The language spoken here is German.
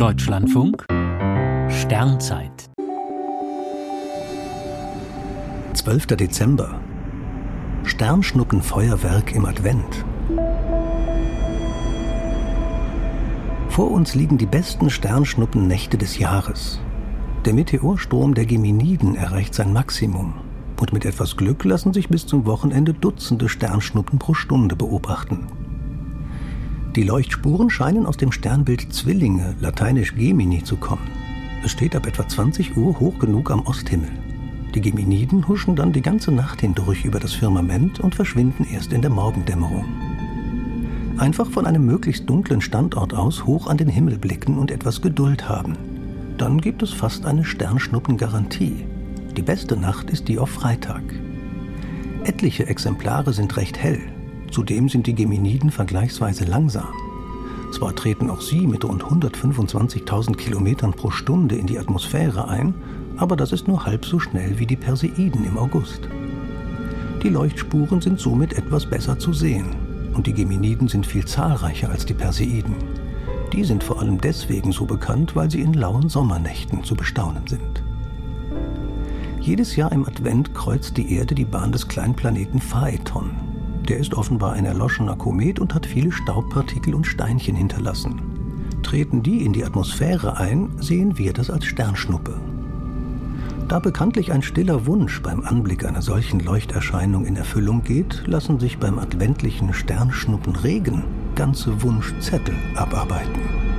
Deutschlandfunk Sternzeit 12. Dezember Sternschnuppenfeuerwerk im Advent. Vor uns liegen die besten Sternschnuppennächte des Jahres. Der Meteorsturm der Geminiden erreicht sein Maximum. Und mit etwas Glück lassen sich bis zum Wochenende Dutzende Sternschnuppen pro Stunde beobachten. Die Leuchtspuren scheinen aus dem Sternbild Zwillinge, lateinisch Gemini, zu kommen. Es steht ab etwa 20 Uhr hoch genug am Osthimmel. Die Geminiden huschen dann die ganze Nacht hindurch über das Firmament und verschwinden erst in der Morgendämmerung. Einfach von einem möglichst dunklen Standort aus hoch an den Himmel blicken und etwas Geduld haben. Dann gibt es fast eine Sternschnuppengarantie. Die beste Nacht ist die auf Freitag. Etliche Exemplare sind recht hell, Zudem sind die Geminiden vergleichsweise langsam. Zwar treten auch sie mit rund 125.000 Kilometern pro Stunde in die Atmosphäre ein, aber das ist nur halb so schnell wie die Perseiden im August. Die Leuchtspuren sind somit etwas besser zu sehen und die Geminiden sind viel zahlreicher als die Perseiden. Die sind vor allem deswegen so bekannt, weil sie in lauen Sommernächten zu bestaunen sind. Jedes Jahr im Advent kreuzt die Erde die Bahn des kleinen Planeten Phaeton, der ist offenbar ein erloschener Komet und hat viele Staubpartikel und Steinchen hinterlassen. Treten die in die Atmosphäre ein, sehen wir das als Sternschnuppe. Da bekanntlich ein stiller Wunsch beim Anblick einer solchen Leuchterscheinung in Erfüllung geht, lassen sich beim adventlichen Sternschnuppenregen ganze Wunschzettel abarbeiten.